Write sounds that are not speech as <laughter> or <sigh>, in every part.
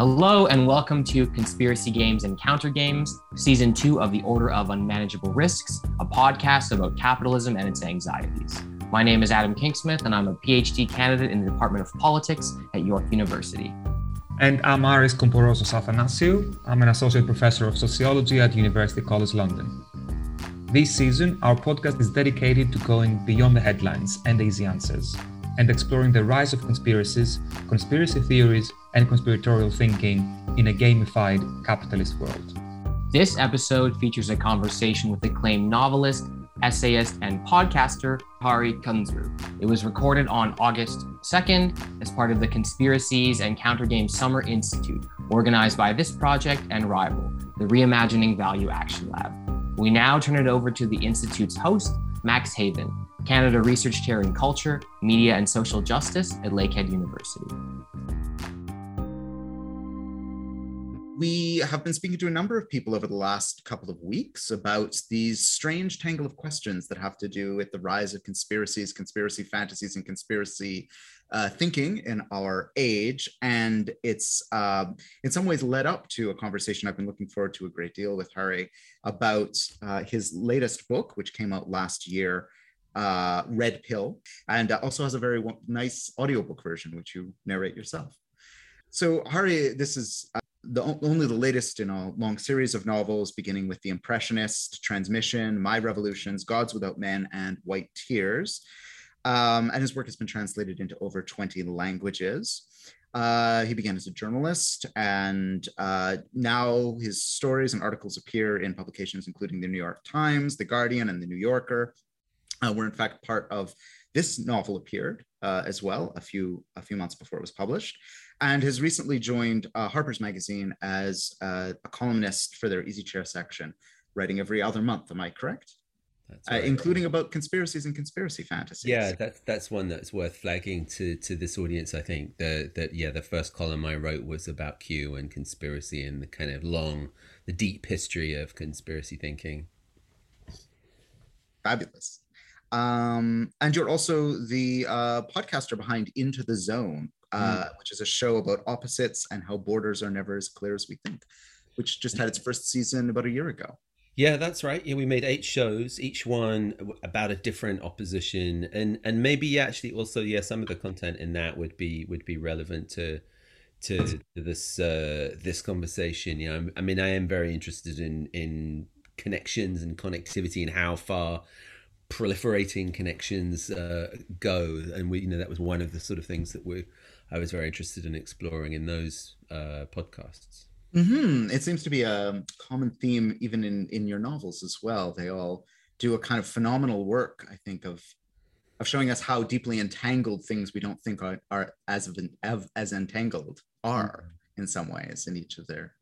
Hello, and welcome to Conspiracy Games and Counter Games, Season 2 of The Order of Unmanageable Risks, a podcast about capitalism and its anxieties. My name is Adam Kingsmith, and I'm a PhD candidate in the Department of Politics at York University. And I'm Aris Komporozos Athanasiou. I'm an associate professor of sociology at University College London. This season, our podcast is dedicated to going beyond the headlines and easy answers and exploring the rise of conspiracies, conspiracy theories, and conspiratorial thinking in a gamified capitalist world. This episode features a conversation with acclaimed novelist, essayist, and podcaster Hari Kunzru. It was recorded on August 2nd as part of the Conspiracies and Counter Games Summer Institute, organized by this project and Rival, the Reimagining Value Action Lab. We now turn it over to the Institute's host, Max Haiven, Canada Research Chair in Culture, Media and Social Justice at Lakehead University. We have been speaking to a number of people over the last couple of weeks about these strange tangle of questions that have to do with the rise of conspiracies, conspiracy fantasies, and conspiracy uh, thinking in our age. And it's uh, in some ways led up to a conversation I've been looking forward to a great deal with Hari about uh, his latest book, which came out last year. Uh, Red Pill, and uh, also has a very nice audiobook version, which you narrate yourself. So, Hari, this is uh, the only the latest in a long series of novels, beginning with The Impressionist, Transmission, My Revolutions, Gods Without Men, and White Tears. Um, and his work has been translated into over 20 languages. Uh, he began as a journalist, and uh, now his stories and articles appear in publications including the New York Times, The Guardian, and The New Yorker. Uh, were in fact part of this novel appeared uh, as well a few a few months before it was published and has recently joined uh, Harper's Magazine as uh, a columnist for their Easy Chair section, writing every other month. Am I correct? Uh, including about conspiracies and conspiracy fantasies. Yeah, that's that's one that's worth flagging to to this audience. I think the that yeah, the first column I wrote was about Q and conspiracy and the kind of long, the deep history of conspiracy thinking. Fabulous. Um, and you're also the uh, podcaster behind Into the Zone, uh, mm. which is a show about opposites and how borders are never as clear as we think, which just had its first season about a year ago. Yeah, that's right. Yeah, we made eight shows, each one about a different opposition, and and maybe actually also yeah, some of the content in that would be would be relevant to to, to this uh, this conversation. You know, I mean, I am very interested in in connections and connectivity and how far proliferating connections uh, go, and we you know that was one of the sort of things that we I was very interested in exploring in those uh, podcasts. Mm-hmm. It seems to be a common theme even in in your novels as well. They all do a kind of phenomenal work, I think, of of showing us how deeply entangled things we don't think are, are as as entangled are mm-hmm. in some ways in each of their.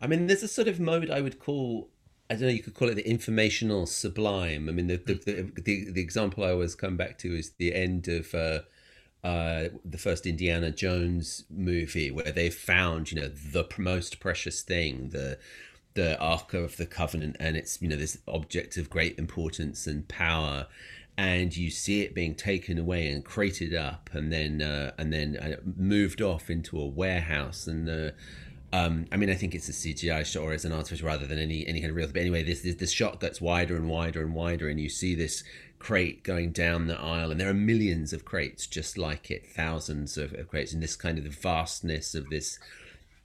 I mean, there's a sort of mode I would call I don't know. You could call it the informational sublime. I mean, the the, the, the, the example I always come back to is the end of uh, uh, the first Indiana Jones movie, where they found you know the most precious thing, the the Ark of the Covenant, and it's you know this object of great importance and power, and you see it being taken away and crated up, and then uh, and then uh, moved off into a warehouse, and the um, I mean, I think it's a CGI shot or it's an artificial rather than any any kind of real. But anyway, this, this this shot gets wider and wider and wider, and you see this crate going down the aisle, and there are millions of crates just like it, thousands of, of crates, and this kind of the vastness of this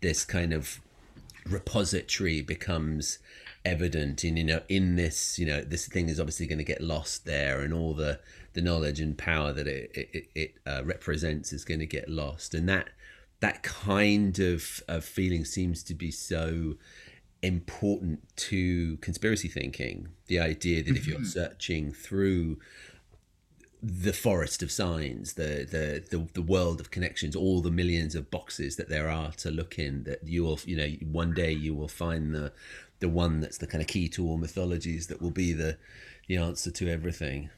this kind of repository becomes evident in you know in this you know this thing is obviously going to get lost there and all the the knowledge and power that it it, it uh, represents is going to get lost. And that that kind of, of feeling seems to be so important to conspiracy thinking. The idea that if you're mm-hmm. searching through the forest of signs, the, the the the world of connections, all the millions of boxes that there are to look in, that you will, you know, one day you will find the the one that's the kind of key to all mythologies that will be the the answer to everything.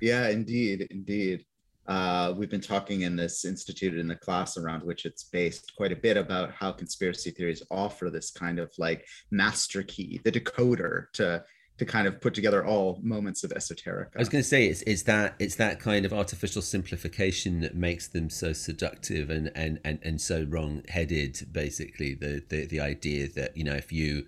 Yeah, indeed, indeed. Uh, we've been talking in this institute in the class around which it's based quite a bit about how conspiracy theories offer this kind of like master key, the decoder to to kind of put together all moments of esoteric. I was going to say it's it's that it's that kind of artificial simplification that makes them so seductive and and and, and so wrong headed. Basically, the, the the idea that you know if you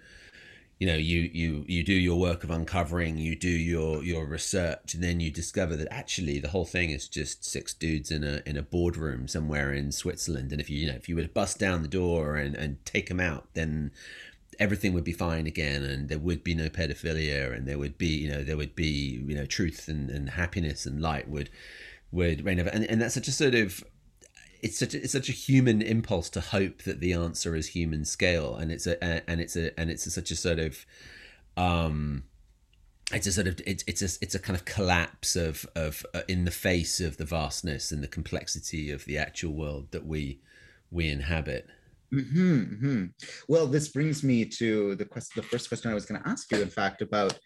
you know you you you do your work of uncovering you do your your research and then you discover that actually the whole thing is just six dudes in a in a boardroom somewhere in Switzerland. And if you you know if you were to bust down the door and and take them out then everything would be fine again and there would be no pedophilia and there would be you know there would be you know truth and, and happiness and light would would reign over. And, and that's such a sort of it's such a, it's such a human impulse to hope that the answer is human scale and it's a and it's a and it's a, such a sort of um it's a sort of it's it's a it's a kind of collapse of of uh, in the face of the vastness and the complexity of the actual world that we we inhabit Mm-hmm, mm-hmm. Well, this brings me to the question. The first question I was going to ask you, in fact, about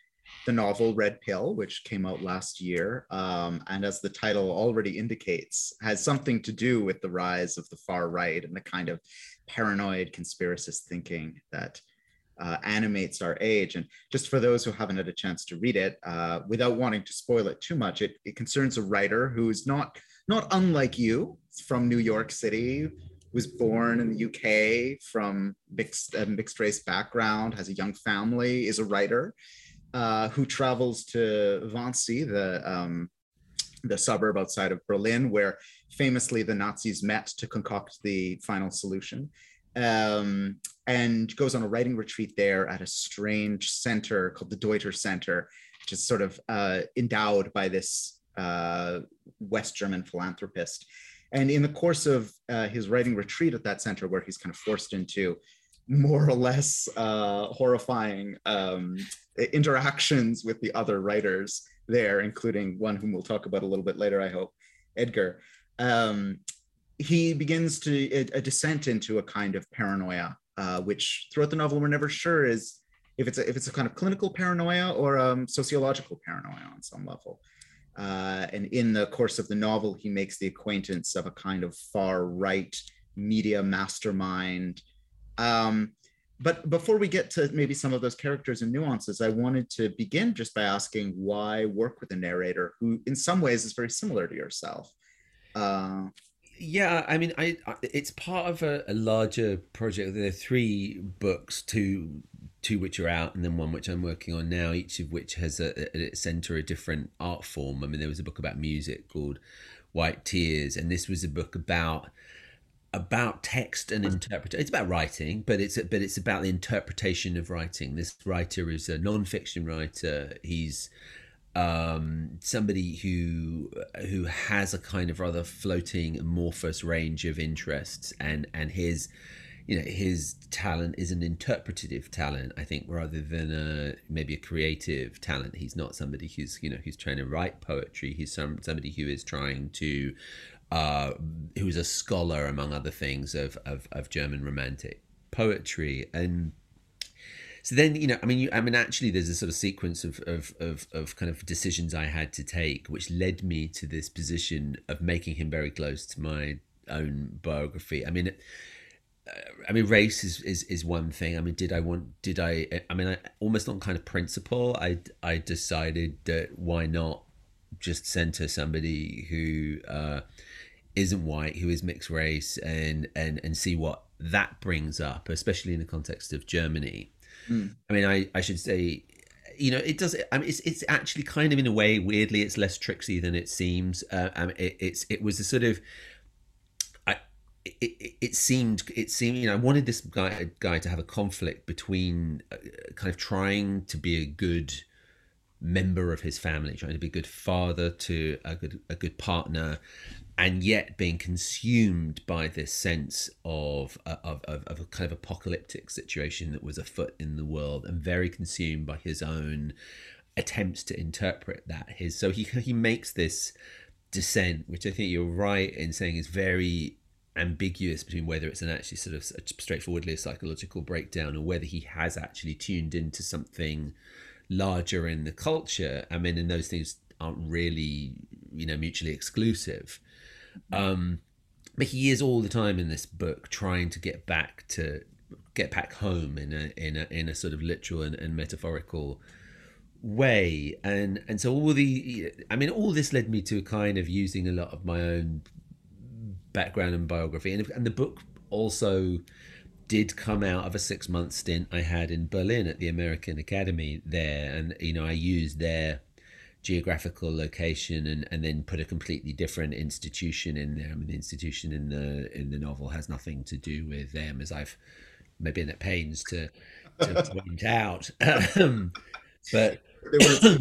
the novel Red Pill, which came out last year, um, and as the title already indicates, has something to do with the rise of the far right and the kind of paranoid conspiracist thinking that uh, animates our age. And just for those who haven't had a chance to read it, uh, without wanting to spoil it too much, it, it concerns a writer who is not not unlike you from New York City, was born in the UK from mixed mixed race background, has a young family, is a writer uh, who travels to Wannsee, the um, the suburb outside of Berlin, where famously the Nazis met to concoct the final solution, um, and goes on a writing retreat there at a strange center called the Deuter Center, which is sort of uh, endowed by this uh, West German philanthropist. And in the course of uh, his writing retreat at that center, where he's kind of forced into more or less uh, horrifying um, interactions with the other writers there, including one whom we'll talk about a little bit later, I hope, Edgar. Um, he begins to a, a, descent into a kind of paranoia, uh, which throughout the novel we're never sure is if it's a, if it's a kind of clinical paranoia or um, sociological paranoia on some level. Uh, and in the course of the novel, he makes the acquaintance of a kind of far right media mastermind. Um, but before we get to maybe some of those characters and nuances, I wanted to begin just by asking why work with a narrator who, in some ways, is very similar to yourself. Uh, yeah, I mean, I, I, it's part of a, a larger project. There are three books, two two which are out and then one which I'm working on now, each of which has a, a, center a different art form. I mean, there was a book about music called White Tears, and this was a book about about text and interpretation. It's about writing, but it's but it's about the interpretation of writing. This writer is a non-fiction writer. He's um, somebody who who has a kind of rather floating amorphous range of interests, and and his you know his talent is an interpretative talent i think rather than a maybe a creative talent he's not somebody who's you know who's trying to write poetry he's some somebody who is trying to uh who's a scholar among other things of of, of german romantic poetry and so then you know i mean you, i mean actually there's a sort of sequence of, of of of kind of decisions i had to take which led me to this position of making him very close to my own biography i mean I mean, race is, is is one thing. I mean, did I want? Did I? I mean, I, almost on kind of principle, I I decided that why not just center somebody who uh, isn't white, who is mixed race, and and and see what that brings up, especially in the context of Germany. Mm. I mean, I I should say you know it does i mean it's it's actually kind of in a way weirdly it's less tricksy than it seems uh, I mean, it, it's it was a sort of it, it, it, seemed it seemed you know I wanted this guy guy to have a conflict between uh, kind of trying to be a good member of his family, trying to be a good father to a good a good partner, and yet being consumed by this sense of uh, of, of, of a kind of apocalyptic situation that was afoot in the world, and very consumed by his own attempts to interpret that. His so he he makes this descent, which I think you're right in saying is very ambiguous between whether it's an actually sort of straightforwardly a psychological breakdown or whether he has actually tuned into something larger in the culture. I mean, and those things aren't really, you know, mutually exclusive. Um, but he is all the time in this book trying to get back to get back home in a in a in a sort of literal and, and metaphorical way. And and so all the i mean all this led me to kind of using a lot of my own background and biography. And, and the book also did come out of a six month stint i had in berlin at the american academy there. And you know i used their geographical location and, and then put a completely different institution in there. I mean, the institution in the in the novel has nothing to do with them, as I've maybe been at pains to, to <laughs> point out. Um, but they weren't spying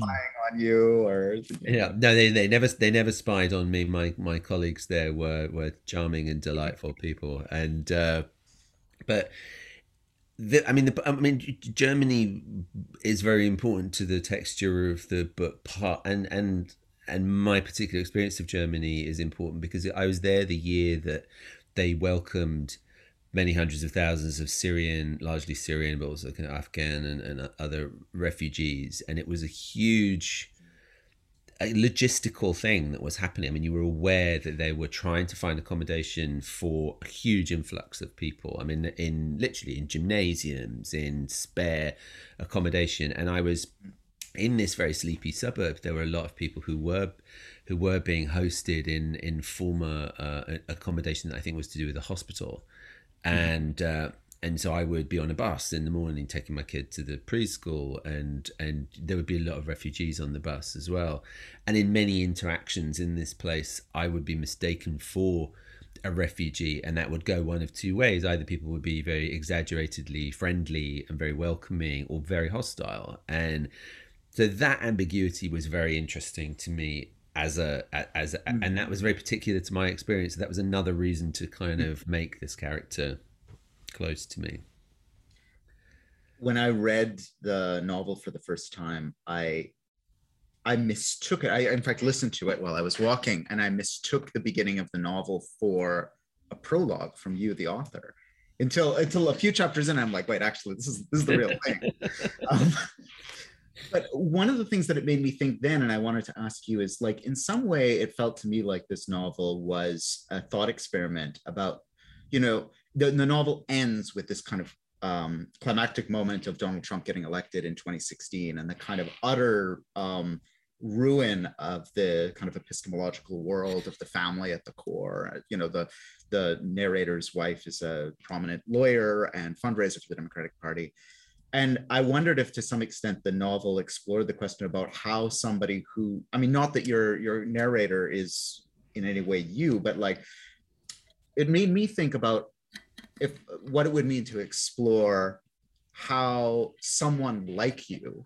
on you, or yeah, no, they, they never they never spied on me. My my colleagues there were were charming and delightful people, and uh, but the, I mean, the, I mean, Germany is very important to the texture of the book part, and and and my particular experience of Germany is important because I was there the year that they welcomed many hundreds of thousands of Syrian, largely Syrian, but also kind of Afghan and, and other refugees, and it was a huge a logistical thing that was happening. I mean, you were aware that they were trying to find accommodation for a huge influx of people. I mean, in literally in gymnasiums, in spare accommodation, and I was in this very sleepy suburb. There were a lot of people who were who were being hosted in in former uh, accommodation that I think was to do with the hospital, and. Uh, and so I would be on a bus in the morning taking my kid to the preschool and and there would be a lot of refugees on the bus as well. And in many interactions in this place I would be mistaken for a refugee and that would go one of two ways. Either people would be very exaggeratedly friendly and very welcoming or very hostile. And so that ambiguity was very interesting to me as a as a, mm. and that was very particular to my experience. That was another reason to kind of make this character close to me. When I read the novel for the first time, I I mistook it. I in fact listened to it while I was walking, and I mistook the beginning of the novel for a prologue from you, the author. Until until a few chapters in, I'm like, wait, actually, this is this is the real <laughs> thing. um, but one of the things that it made me think then, and I wanted to ask you, is like in some way, it felt to me like this novel was a thought experiment about, you know, the, the novel ends with this kind of um, climactic moment of Donald Trump getting elected in 2016 and the kind of utter um, ruin of the kind of epistemological world of the family at the core. You know, the the narrator's wife is a prominent lawyer and fundraiser for the Democratic Party. And I wondered if, to some extent, the novel explored the question about how somebody who, I mean, not that your your narrator is in any way you, but like, it made me think about if what it would mean to explore how someone like you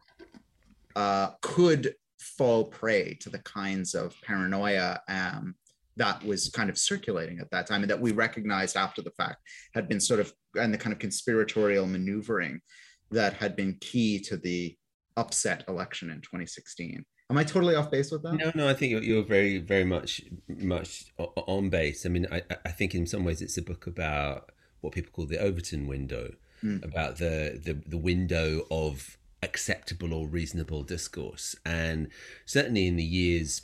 uh, could fall prey to the kinds of paranoia um, that was kind of circulating at that time and that we recognized after the fact had been sort of and the kind of conspiratorial maneuvering that had been key to the upset election in 2016 am i totally off base with that? No no i think you're, you're very very much much on base. I mean I, I think in some ways it's a book about what people call the Overton window, mm. about the, the the window of acceptable or reasonable discourse. And certainly in the years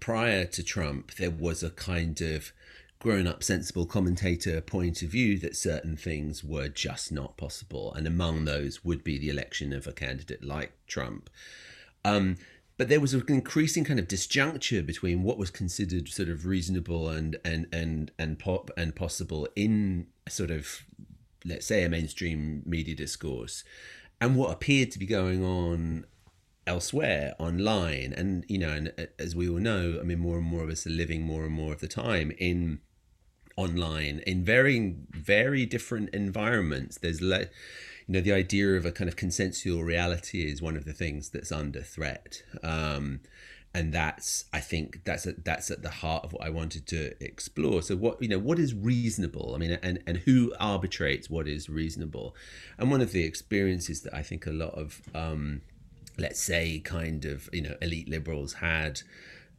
prior to Trump, there was a kind of grown up, sensible commentator point of view that certain things were just not possible. And among those would be the election of a candidate like Trump. Um, but there was an increasing kind of disjuncture between what was considered sort of reasonable and and and and pop and possible in sort of let's say a mainstream media discourse and what appeared to be going on elsewhere online. And you know and uh, as we all know i mean more and more of us are living more and more of the time in online in very very different environments. There's le- you know the idea of a kind of consensual reality is one of the things that's under threat. Um, and that's i think that's at, that's at the heart of what i wanted to explore. So what you know what is reasonable? I mean and and who arbitrates what is reasonable? And one of the experiences that i think a lot of um, let's say kind of you know elite liberals had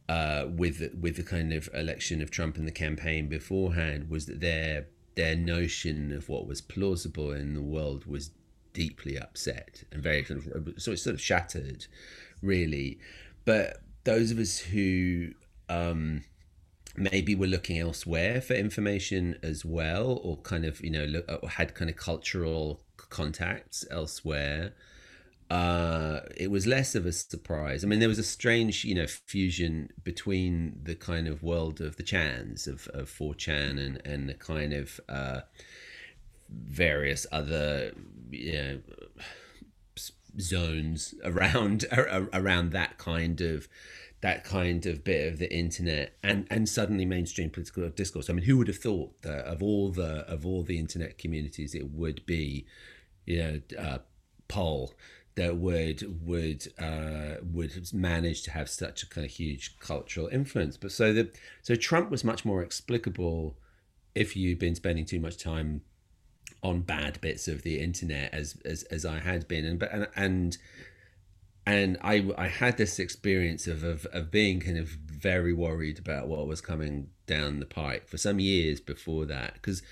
uh, with with the kind of election of Trump and the campaign beforehand was that their their notion of what was plausible in the world was deeply upset and very kind of so it's sort of shattered, really. But those of us who um, maybe were looking elsewhere for information as well, or kind of you know look, had kind of cultural contacts elsewhere. Uh, it was less of a surprise. I mean, there was a strange, you know, fusion between the kind of world of the Chans of of 4chan and and the kind of uh, various other, you know, zones around <laughs> around that kind of that kind of bit of the internet and and suddenly mainstream political discourse. I mean, who would have thought that of all the of all the internet communities, it would be, you know, uh, /pol/ that would would uh, would manage to have such a kind of huge cultural influence. But so the so Trump was much more explicable if you've been spending too much time on bad bits of the internet as as, as I had been, and and and and I I had this experience of, of of being kind of very worried about what was coming down the pike for some years before that because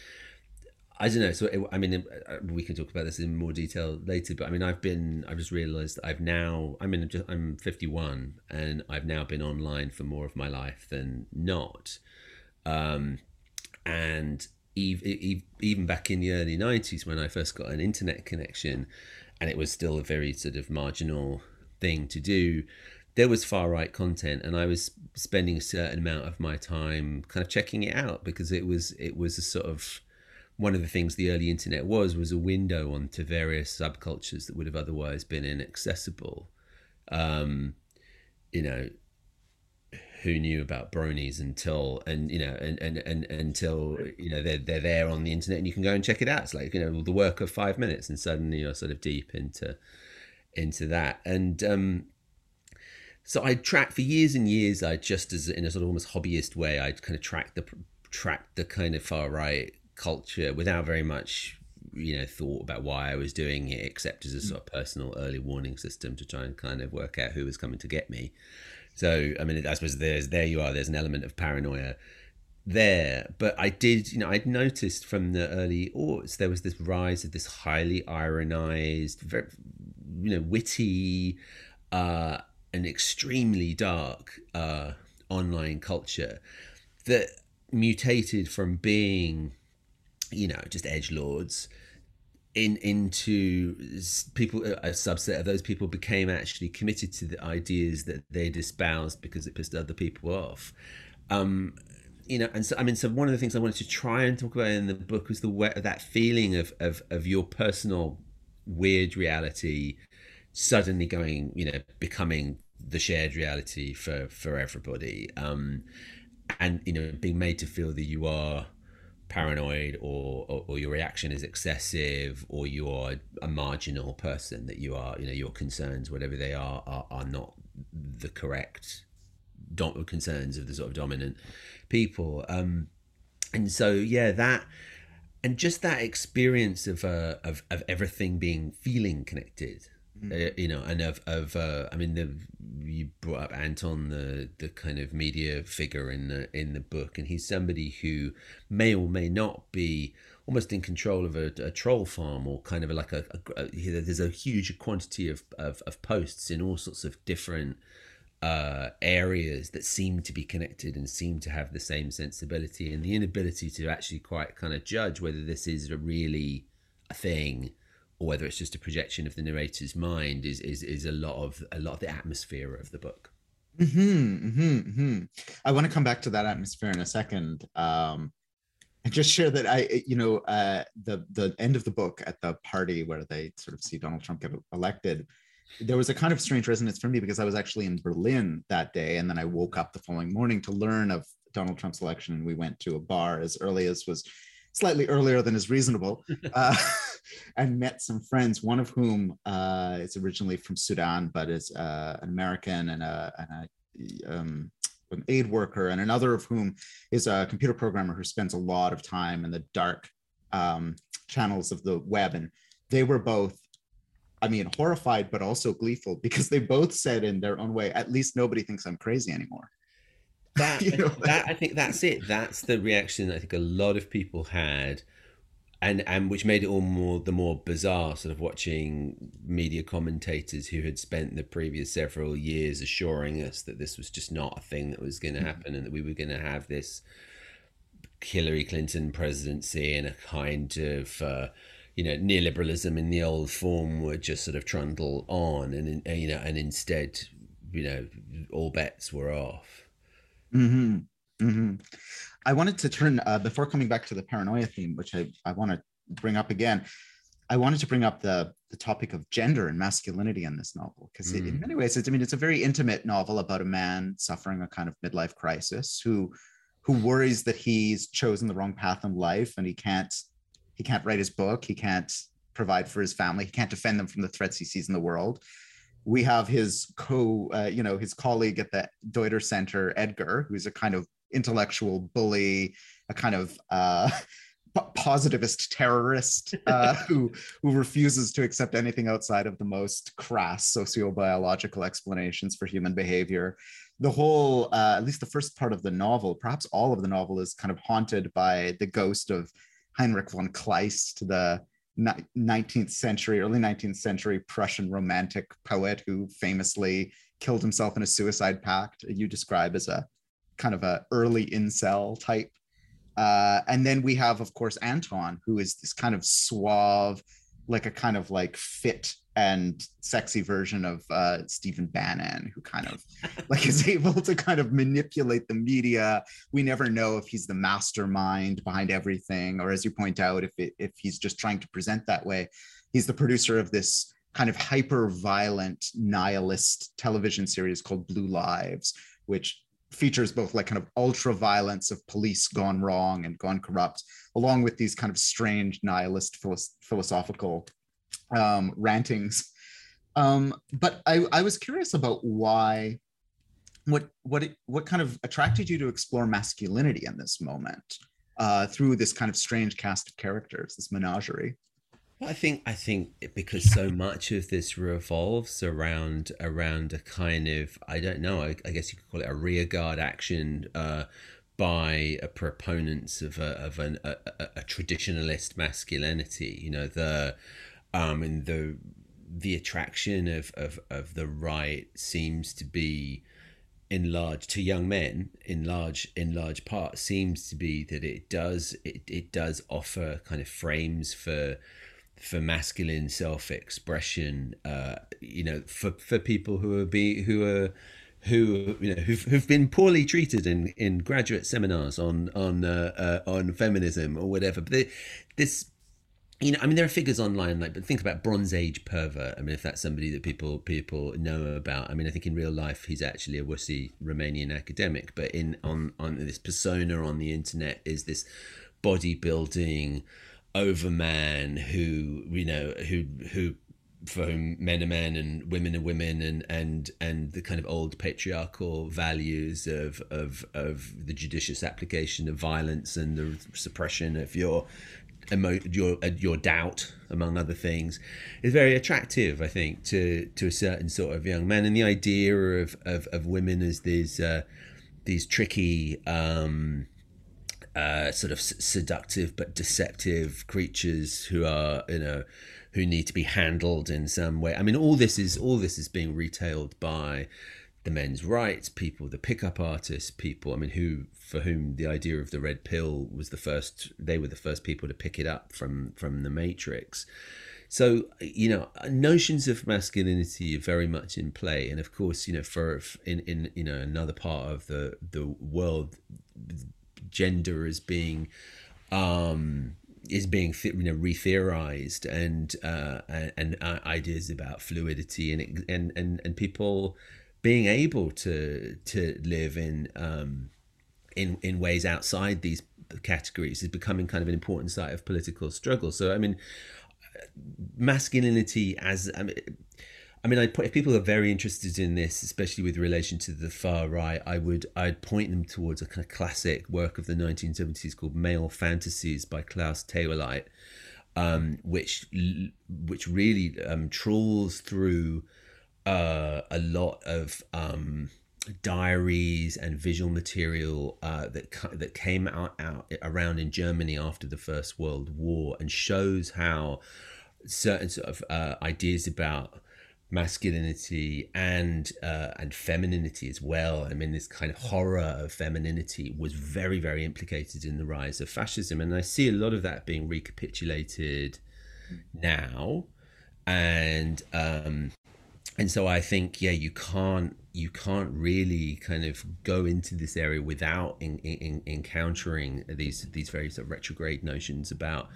I don't know. So it, I mean, uh, we can talk about this in more detail later. But I mean, I've been. I've just realised I've now. I mean, I'm 51, and I've now been online for more of my life than not. Um, and even even back in the early 90s, when I first got an internet connection, and it was still a very sort of marginal thing to do. There was far right content, and I was spending a certain amount of my time kind of checking it out because it was it was a sort of one of the things the early internet was was a window onto various subcultures that would have otherwise been inaccessible. Um, you know, who knew about bronies until and you know and, and and until you know they're they're there on the internet and you can go and check it out. It's like you know the work of five minutes, and suddenly you're sort of deep into into that. And um, so I tracked for years and years. I just as in a sort of almost hobbyist way, I kind of tracked the tracked the kind of far right culture without very much you know thought about why I was doing it except as a sort of personal early warning system to try and kind of work out who was coming to get me. So I mean I suppose there's there you are there's an element of paranoia there. But I did you know I'd noticed from the early aughts there was this rise of this highly ironized very you know witty uh and extremely dark uh online culture that mutated from being you know, just edge lords in into people a subset of those people became actually committed to the ideas that they'd espoused because it pissed other people off. Um you know and so i mean so one of the things i wanted to try and talk about in the book was the way that feeling of of, of your personal weird reality suddenly going you know becoming the shared reality for for everybody. Um and you know being made to feel that you are paranoid or, or, or your reaction is excessive or you're a marginal person that you are you know your concerns whatever they are are, are not the correct dom- concerns of the sort of dominant people. Um and so yeah that and just that experience of uh of, of everything being feeling connected uh, you know, and of of uh, I mean, the, you brought up Anton, the the kind of media figure in the in the book, and he's somebody who may or may not be almost in control of a, a troll farm or kind of like a, a, a, there's a huge quantity of, of of posts in all sorts of different uh, areas that seem to be connected and seem to have the same sensibility and the inability to actually quite kind of judge whether this is a really a thing or whether it's just a projection of the narrator's mind is is is a lot of a lot of the atmosphere of the book. Mm-hmm, mm-hmm, mm-hmm. I want to come back to that atmosphere in a second. Um, and just share that I, you know, uh, the the end of the book at the party where they sort of see Donald Trump get elected, there was a kind of strange resonance for me because I was actually in Berlin that day, and then I woke up the following morning to learn of Donald Trump's election, and we went to a bar as early as was slightly earlier than is reasonable, <laughs> uh, <laughs> and met some friends, one of whom uh, is originally from Sudan, but is uh, an American and a, and a um, an aid worker, and another of whom is a computer programmer who spends a lot of time in the dark um, channels of the web. And they were both, I mean, horrified, but also gleeful because they both said in their own way, at least nobody thinks I'm crazy anymore that, <laughs> you know? that I think that's it. That's the reaction I think a lot of people had, and and which made it all more the more bizarre. Sort of watching media commentators who had spent the previous several years assuring us that this was just not a thing that was going to mm-hmm. happen, and that we were going to have this Hillary Clinton presidency and a kind of. Uh, you know neoliberalism in the old form would just sort of trundle on, and you know, and instead, you know, all bets were off. Mm-hmm. Mm-hmm. I wanted to turn uh, before coming back to the paranoia theme, which I, I want to bring up again. I wanted to bring up the the topic of gender and masculinity in this novel because mm. in many ways, it's I mean, it's a very intimate novel about a man suffering a kind of midlife crisis who who worries that he's chosen the wrong path in life and he can't he can't write his book, he can't provide for his family, he can't defend them from the threats he sees in the world. We have his co, uh, you know, his colleague at the Deuter Center, Edgar, who's a kind of intellectual bully, a kind of uh, positivist terrorist uh, <laughs> who who refuses to accept anything outside of the most crass sociobiological explanations for human behavior. The whole, uh, at least the first part of the novel, perhaps all of the novel, is kind of haunted by the ghost of Heinrich von Kleist, the 19th century, early 19th century Prussian romantic poet who famously killed himself in a suicide pact. You describe as a kind of a early incel type. Uh, and then we have, of course, Anton, who is this kind of suave, like a kind of like fit and sexy version of uh, Stephen Bannon, who kind of <laughs> like is able to kind of manipulate the media. We never know if he's the mastermind behind everything, or as you point out, if it, if he's just trying to present that way. He's the producer of this kind of hyper violent nihilist television series called Blue Lives, which features both like kind of ultra violence of police gone wrong and gone corrupt, along with these kind of strange nihilist philosophical um, rantings. Um, but I, I was curious about why, what what it, what kind of attracted you to explore masculinity in this moment uh, through this kind of strange cast of characters, this menagerie. I think I think because so much of this revolves around around a kind of I don't know I, I guess you could call it a rearguard action uh, by a proponents of a of an, a, a, a traditionalist masculinity. You know the um and the the attraction of, of of the right seems to be in large to young men in large in large part seems to be that it does it, it does offer kind of frames for for masculine self-expression uh, you know for for people who are be who are who you know who've, who've been poorly treated in in graduate seminars on on uh, uh, on feminism or whatever but they, this you know, I mean, there are figures online like, but think about Bronze Age pervert. I mean, if that's somebody that people people know about. I mean, I think in real life he's actually a wussy Romanian academic, but in on on this persona on the internet is this bodybuilding overman who you know who who for whom men are men and women are women and and and the kind of old patriarchal values of of of the judicious application of violence and the suppression of your emo- your uh, your doubt among other things is very attractive i think to to a certain sort of young man. And the idea of of, of women as these uh, these tricky um uh, sort of seductive but deceptive creatures who are you know who need to be handled in some way. I mean, all this is all this is being retailed by the men's rights people, the pickup artists people. I mean, who for whom the idea of the red pill was the first. They were the first people to pick it up from from the Matrix. So you know, notions of masculinity are very much in play, and of course, you know, for in in you know another part of the the world gender as being um, is being you know re-theorized and uh, and, uh, ideas about fluidity and and and and people being able to to live in um, in in ways outside these categories is becoming kind of an important site of political struggle. So I mean, masculinity as I mean, I mean, I'd, if people are very interested in this, especially with relation to the far right, I would I'd point them towards a kind of classic work of the 1970s called Male Fantasies by Klaus Theweleit, um, which which really um, trawls through uh, a lot of um, diaries and visual material uh, that that came out, out around in Germany after the First World War and shows how certain sort of uh, ideas about masculinity and uh, and femininity as well. I mean, this kind of horror of femininity was very, very implicated in the rise of fascism, and I see a lot of that being recapitulated now, and um, and so I think yeah, you can't you can't really kind of go into this area without in, in, encountering these these very sort of retrograde notions about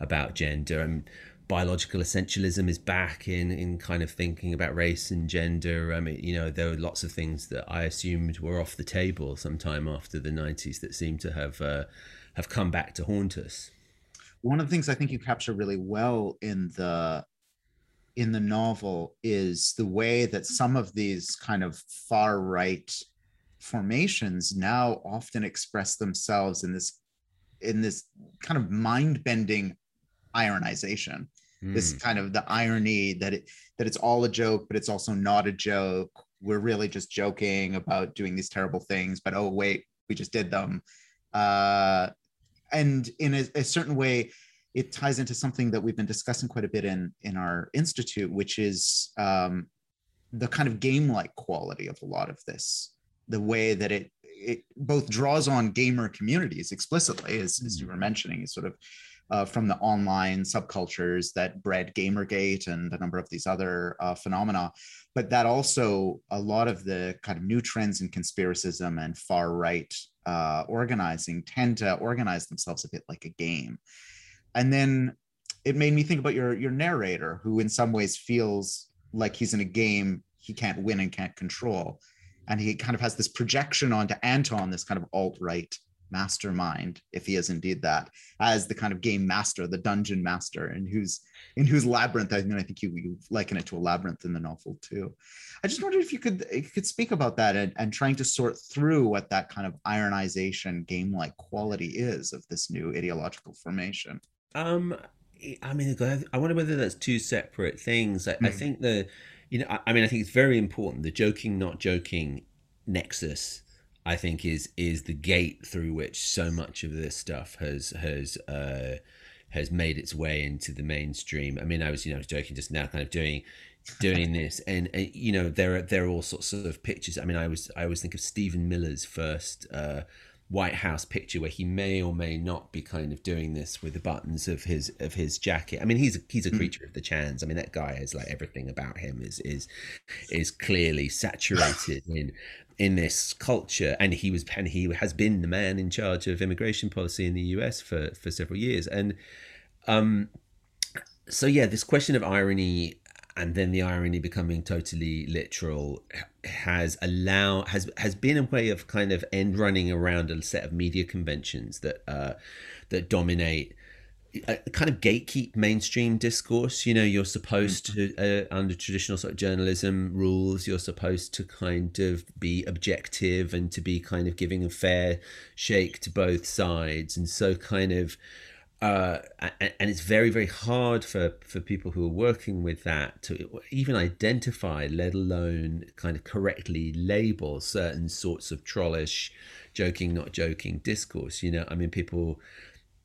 about gender and biological essentialism is back in in kind of thinking about race and gender. I mean, you know, there were lots of things that I assumed were off the table sometime after the '90s that seem to have uh, have come back to haunt us. One of the things I think you capture really well in the in the novel is the way that some of these kind of far right formations now often express themselves in this in this kind of mind-bending ironization mm. this kind of the irony that it that it's all a joke but it's also not a joke we're really just joking about doing these terrible things but oh wait we just did them uh and in a, a certain way it ties into something that we've been discussing quite a bit in in our institute, which is um, the kind of game-like quality of a lot of this, the way that it it both draws on gamer communities explicitly, as, as you were mm-hmm. mentioning, is sort of uh, from the online subcultures that bred Gamergate and a number of these other uh, phenomena, but that also a lot of the kind of new trends in conspiracism and far right uh, organizing tend to organize themselves a bit like a game. And then it made me think about your your narrator who in some ways feels like he's in a game he can't win and can't control. And he kind of has this projection onto anton this kind of alt-right mastermind if he is indeed that as the kind of game master the dungeon master and who's in whose labyrinth i mean i think you, you liken it to a labyrinth in the novel too i just wondered if you could if you could speak about that and, and trying to sort through what that kind of ironization game like quality is of this new ideological formation um, I mean, I wonder whether that's two separate things. I, mm. I hmm. think the, you know, I, I, mean, I think it's very important. The joking, not joking nexus, I think, is is the gate through which so much of this stuff has has uh, has made its way into the mainstream. I mean, I was you know I was joking just now, kind of doing doing <laughs> this, and, and you know there are there are all sorts of pictures. I mean, I was I always think of Stephen Miller's first. Uh, White House picture where he may or may not be kind of doing this with the buttons of his of his jacket. I mean, he's a, he's a hmm. creature of the chans. I mean, that guy is like everything about him is is is clearly saturated in in this culture, and he was and he has been the man in charge of immigration policy in the U.S. for for several years, and um, so yeah, this question of irony and then the irony becoming totally literal has allowed has has been a way of kind of end running around a set of media conventions that uh, that dominate a kind of gatekeep mainstream discourse. You know, you're supposed to uh, under traditional sort of journalism rules, you're supposed to kind of be objective and to be kind of giving a fair shake to both sides, and so kind of uh, and it's very very hard for for people who are working with that to even identify let alone kind of correctly label certain sorts of trollish joking not joking discourse you know? I mean people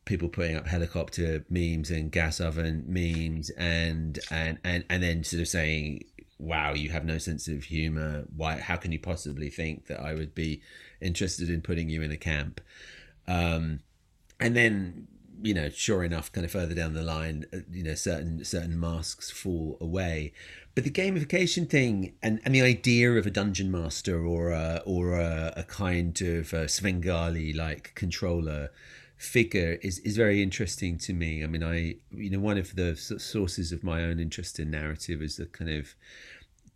people putting up helicopter memes and gas oven memes and and and, and then sort of saying wow you have no sense of humor. Why how can you possibly think that i would be interested in putting you in a camp? Um, and then you know, sure enough, kind of further down the line, uh, you know, certain certain masks fall away. But the gamification thing and, and the idea of a dungeon master or a, or a, a kind of a Svengali like controller figure is, is very interesting to me. I mean, I you know one of the sources of my own interest in narrative is the kind of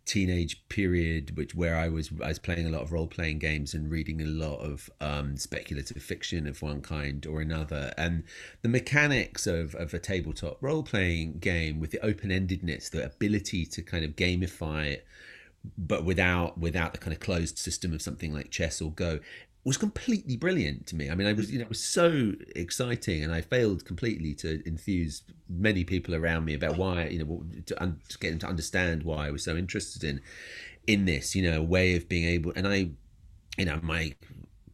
teenage period which where I was I was playing a lot of role playing games and reading a lot of um, speculative fiction of one kind or another. And the mechanics of, of a tabletop role playing game with the open endedness the ability to kind of gamify it but without without the kind of closed system of something like chess or go was completely brilliant to me. I mean, I was, mm. you know, it was so exciting, and I failed completely to enthuse many people around me about why, you know, to, to get them to understand why I was so interested in in this, you know, a way of being able. And I, you know, my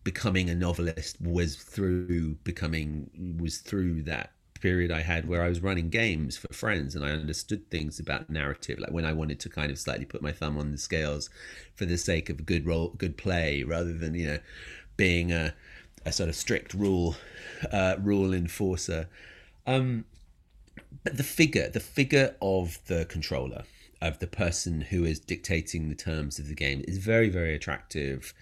becoming a novelist was through becoming was through that period I had where I was running games for friends and I understood things about narrative, like when I wanted to kind of slightly put my thumb on the scales for the sake of good role, good play, rather than you know being a, a sort of strict rule uh, rule enforcer. Um, but the figure, the figure of the controller, of the person who is dictating the terms of the game, is very, very attractive.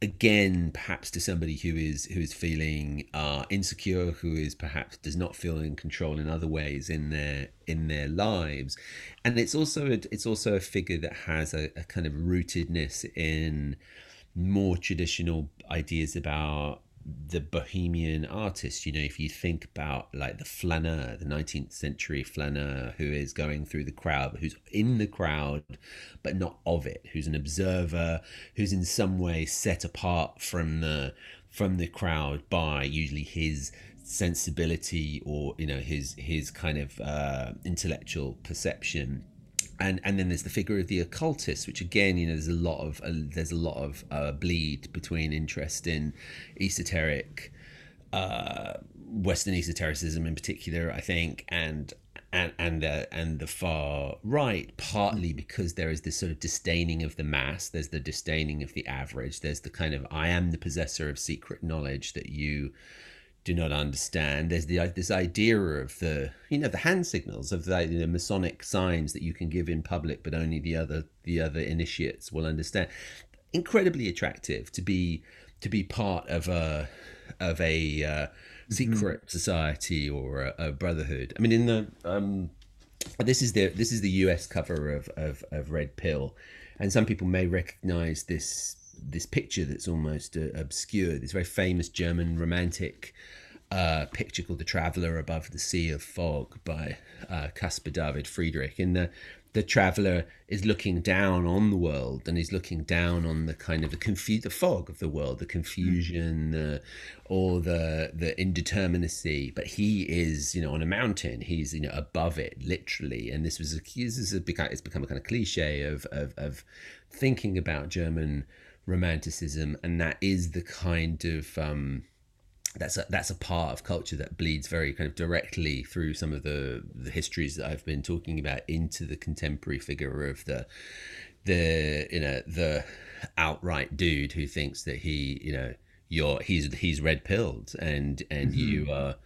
Again, perhaps to somebody who is who is feeling uh, insecure, who is perhaps does not feel in control in other ways in their in their lives, and it's also a, it's also a figure that has a, a kind of rootedness in more traditional ideas about the bohemian artist. You know if you think about like the flaneur the 19th century flaneur who is going through the crowd who's in the crowd but not of it who's an observer who's in some way set apart from the from the crowd by usually his sensibility or you know his his kind of uh, intellectual perception and and then there's the figure of the occultist, which again, you know, there's a lot of uh, there's a lot of uh, bleed between interest in esoteric, uh, Western esotericism in particular, I think, and and and the and the far right, partly because there is this sort of disdaining of the mass. There's the disdaining of the average. There's the kind of I am the possessor of secret knowledge that you do not understand. There's the this idea of the you know the hand signals of the, the Masonic signs that you can give in public, but only the other the other initiates will understand. Incredibly attractive to be to be part of a of a uh, secret mm-hmm. society or a, a, brotherhood. I mean, in the um, this is the this is the U.S. cover of, of of Red Pill, and some people may recognize this this picture that's almost uh, obscure. This very famous German romantic uh, picture called "The Traveler Above the Sea of Fog" by uh, Caspar David Friedrich. And the the traveler is looking down on the world, and he's looking down on the kind of the confu- the fog of the world, the confusion, or the the indeterminacy. But he is, you know, on a mountain. He's you know above it, literally. And this was a this is a it's become a kind of cliche of of, of thinking about German romanticism, and that is the kind of um, that's a that's a part of culture that bleeds very kind of directly through some of the the histories that I've been talking about into the contemporary figure of the the you know the alt-right dude who thinks that he you know you're he's he's red pilled and and mm-hmm. you are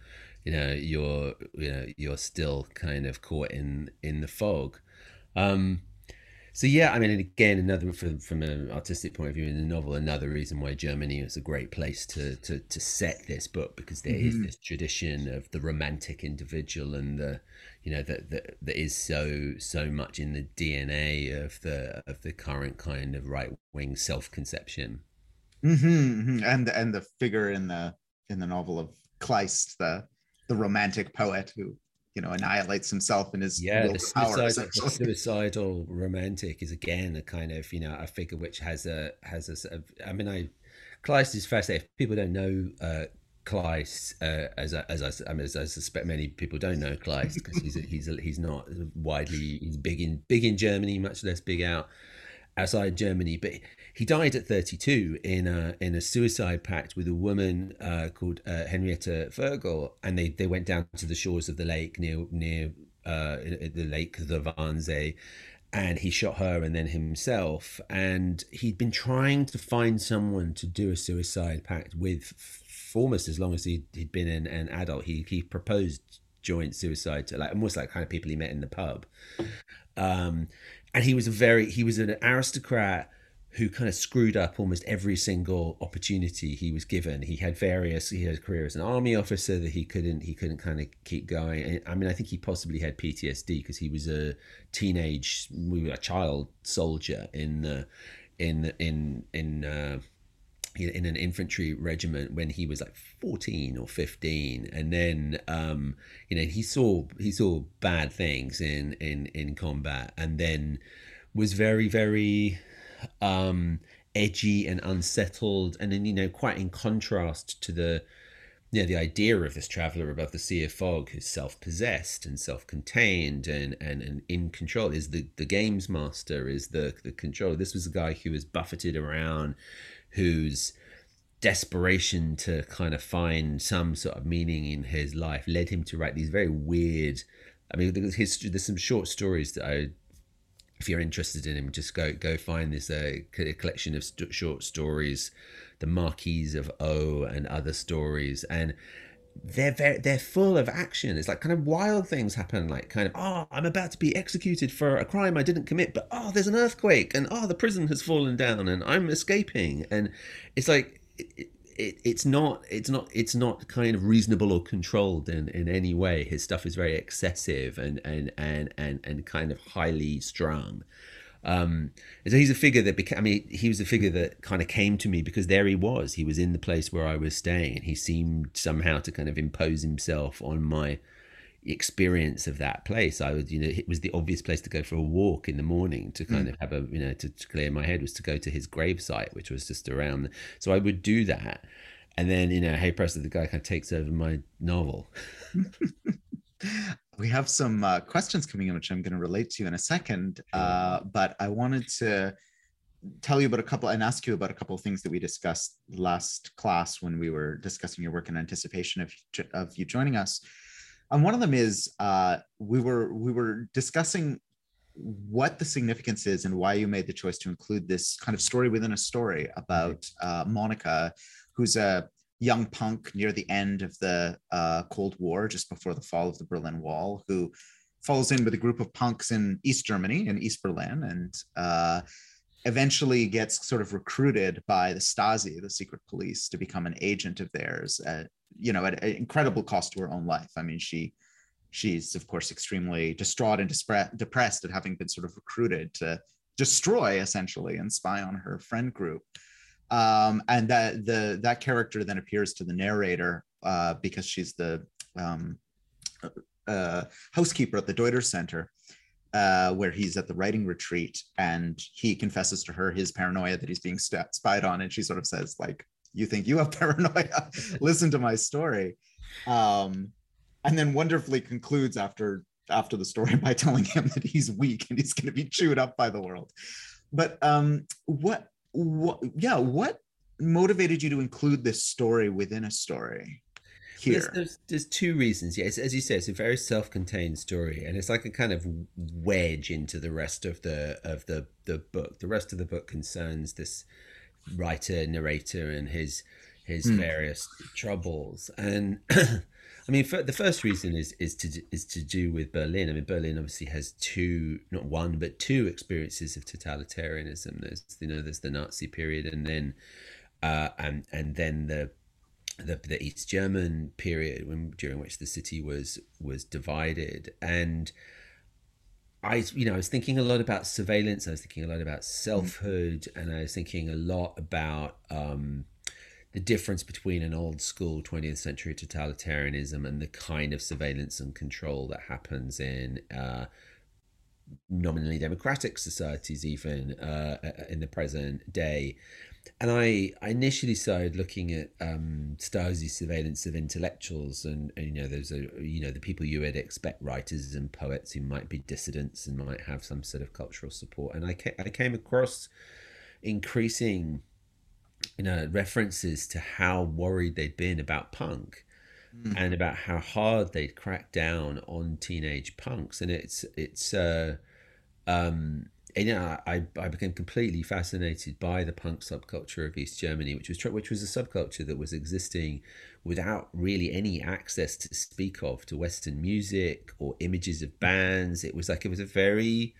you know you're you know you're still kind of caught in in the fog um so yeah, I mean, again, another from from an artistic point of view in the novel, another reason why Germany is a great place to to, to set this book because there mm-hmm. is this tradition of the romantic individual and the you know that that that is so so much in the DNA of the of the current kind of right wing self conception. Mm-hmm, mm-hmm. And and the figure in the in the novel of Kleist, the the romantic poet who you know annihilates himself in his yeah the suicidal, the <laughs> suicidal, romantic is again a kind of you know a figure which has a has a, a I mean I Kleist is fascinating. If people don't know uh Kleist uh, as I, as I, I, mean, as I suspect many people don't know Kleist because he's a, he's a, he's not widely he's big in big in Germany much less big out outside Germany. But he died at 32 in a in a suicide pact with a woman uh, called uh, Henrietta Vogel, and they, they went down to the shores of the lake near near uh, the lake the Wannsee, and he shot her and then himself. And he'd been trying to find someone to do a suicide pact with for almost as long as he'd, he'd been an, an adult. He he proposed joint suicide to like almost like kind of people he met in the pub. Um, and he was a very he was an aristocrat who kind of screwed up almost every single opportunity he was given. He had various. He had a career as an army officer that he couldn't. He couldn't kind of keep going. I mean, I think he possibly had PTSD because he was a teenage, we were a child soldier in the, in in in. Uh, in an infantry regiment when he was like 14 or 15 and then um you know he saw he saw bad things in in in combat and then was very very um, edgy and unsettled, and then you know quite in contrast to the you know, the idea of this traveler above the sea of fog who's self-possessed and self-contained and, and, and in control is the, the games master is the, the controller. This was a guy who was buffeted around whose desperation to kind of find some sort of meaning in his life led him to write these very weird i mean his, there's some short stories that i if you're interested in him, just go go find this uh, collection of st- short stories, the Marquise of O and other stories, and they're very, they're full of action. It's like kind of wild things happen, like kind of oh, I'm about to be executed for a crime I didn't commit, but oh, there's an earthquake, and oh, the prison has fallen down, and I'm escaping, and it's like. It, it, it's not it's not it's not kind of reasonable or controlled in, in any way his stuff is very excessive and and and and, and kind of highly strung um, so he's a figure that became, I mean, he was a figure that kind of came to me because there he was. He was in the place where I was staying. And he seemed somehow to kind of impose himself on my experience of that place. I would, you know, it was the obvious place to go for a walk in the morning to kind mm. of have a, you know, to, to clear my head was to go to his gravesite, which was just around. So I would do that. And then, you know, hey, Presto, the guy kind of takes over my novel. <laughs> we have some uh, questions coming in, which I'm going to relate to in a second. Uh, but I wanted to tell you about a couple and ask you about a couple of things that we discussed last class when we were discussing your work in anticipation of, of you joining us. And one of them is uh, we were we were discussing what the significance is and why you made the choice to include this kind of story within a story about uh, Monica, who's a young punk near the end of the uh, Cold War, just before the fall of the Berlin Wall, who falls in with a group of punks in East Germany, in East Berlin, and uh, eventually gets sort of recruited by the Stasi, the secret police, to become an agent of theirs. You know, at an incredible cost to her own life. I mean, she she's of course extremely distraught and depressed at having been sort of recruited to destroy essentially and spy on her friend group um, and that the that character then appears to the narrator uh, because she's the um, uh, housekeeper at the Deuter Center, uh, where he's at the writing retreat, and he confesses to her his paranoia that he's being st- spied on, and she sort of says like, "You think you have <laughs> paranoia? Listen to my story," um, and then wonderfully concludes after after the story <laughs> by telling him that he's weak and he's going to be chewed up by the world. But um, what what yeah what motivated you to include this story within a story here there's, there's, there's two reasons yes as you say it's a very self-contained story and it's like a kind of wedge into the rest of the of the the book the rest of the book concerns this writer narrator and his his mm. various troubles and <clears throat> I mean, for, the first reason is is to is to do with Berlin. I mean, Berlin obviously has two, not one, but two experiences of totalitarianism. There's you know, there's the Nazi period, and then uh, and and then the the, the East German period when during which the city was was divided and. I, you know, I was thinking a lot about surveillance. I was thinking a lot about selfhood, and I was thinking a lot about um, the difference between an old school 20th century totalitarianism and the kind of surveillance and control that happens in uh, nominally democratic societies, even uh, in the present day. And I, I initially started looking at um, Stasi surveillance of intellectuals, and, and you know, those are you know the people you would expect writers and poets who might be dissidents and might have some sort of cultural support. And I came, I came across increasing you know references to how worried they'd been about punk mm. and about how hard they'd cracked down on teenage punks and it's it's uh um and, know, I, I became completely fascinated by the punk subculture of East Germany, which was which was a subculture that was existing without really any access to speak of to Western music or images of bands. It was like it was a very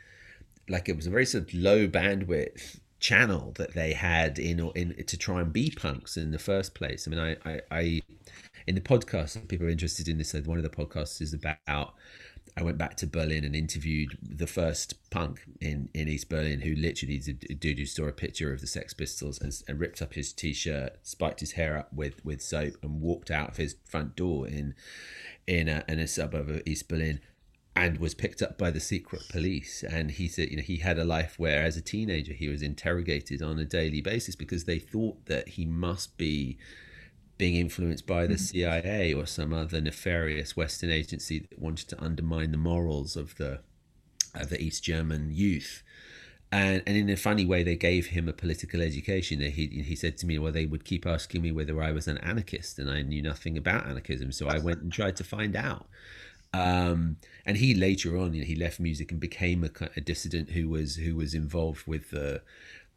like it was a very sort of low bandwidth channel that they had in or in to try and be punks in the first place. I mean, I, I, I in the podcast, people are interested in this. One of the podcasts is about. I went back to Berlin and interviewed the first punk in, in East Berlin who literally a dude who saw a picture of the Sex Pistols and, and ripped up his t-shirt, spiked his hair up with, with soap, and walked out of his front door in in a, in a suburb of East Berlin and was picked up by the secret police. And he said you know he had a life where as a teenager he was interrogated on a daily basis because they thought that he must be being influenced by the mm-hmm. CIA or some other nefarious western agency that wanted to undermine the morals of the of the East German youth. And, and in a funny way they gave him a political education. He, he said to me well they would keep asking me whether I was an anarchist and I knew nothing about anarchism. So I went and tried to find out. Um, and he later on, you know, he left music and became a, a, dissident who was who was involved with the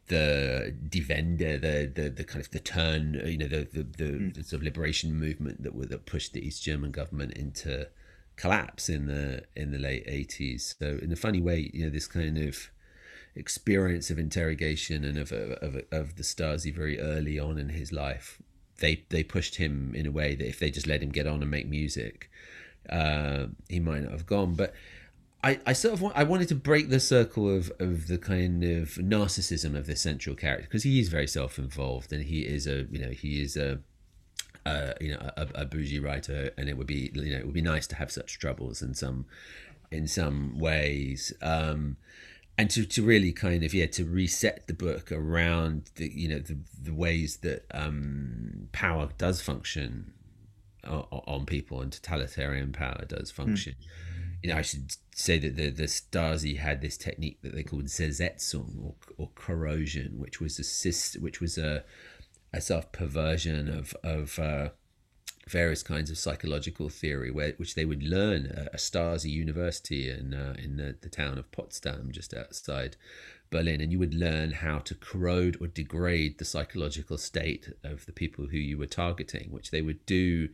the defender, the the the kind of the turn, you know, the the, the, mm. the sort of liberation movement that were, that pushed the East German government into collapse in the in the late eighties. So in a funny way, you know, this kind of experience of interrogation and of of of the Stasi very early on in his life, they they pushed him in a way that if they just let him get on and make music, uh, he might not have gone. But I, I sort of want, I wanted to break the circle of, of the kind of narcissism of this central character because he is very self involved and he is a you know he is a uh, you know a, a bougie writer and it would be you know it would be nice to have such troubles in some in some ways um, and to, to really kind of yeah to reset the book around the you know the, the ways that um, power does function on, on, people and totalitarian power does function. Mm you know, I should say that the the Stasi had this technique that they called Zersetzung or, or corrosion, which was a which was a a sort of perversion of of uh, various kinds of psychological theory, where which they would learn at a Stasi university in uh, in the, the town of Potsdam, just outside Berlin, and you would learn how to corrode or degrade the psychological state of the people who you were targeting, which they would do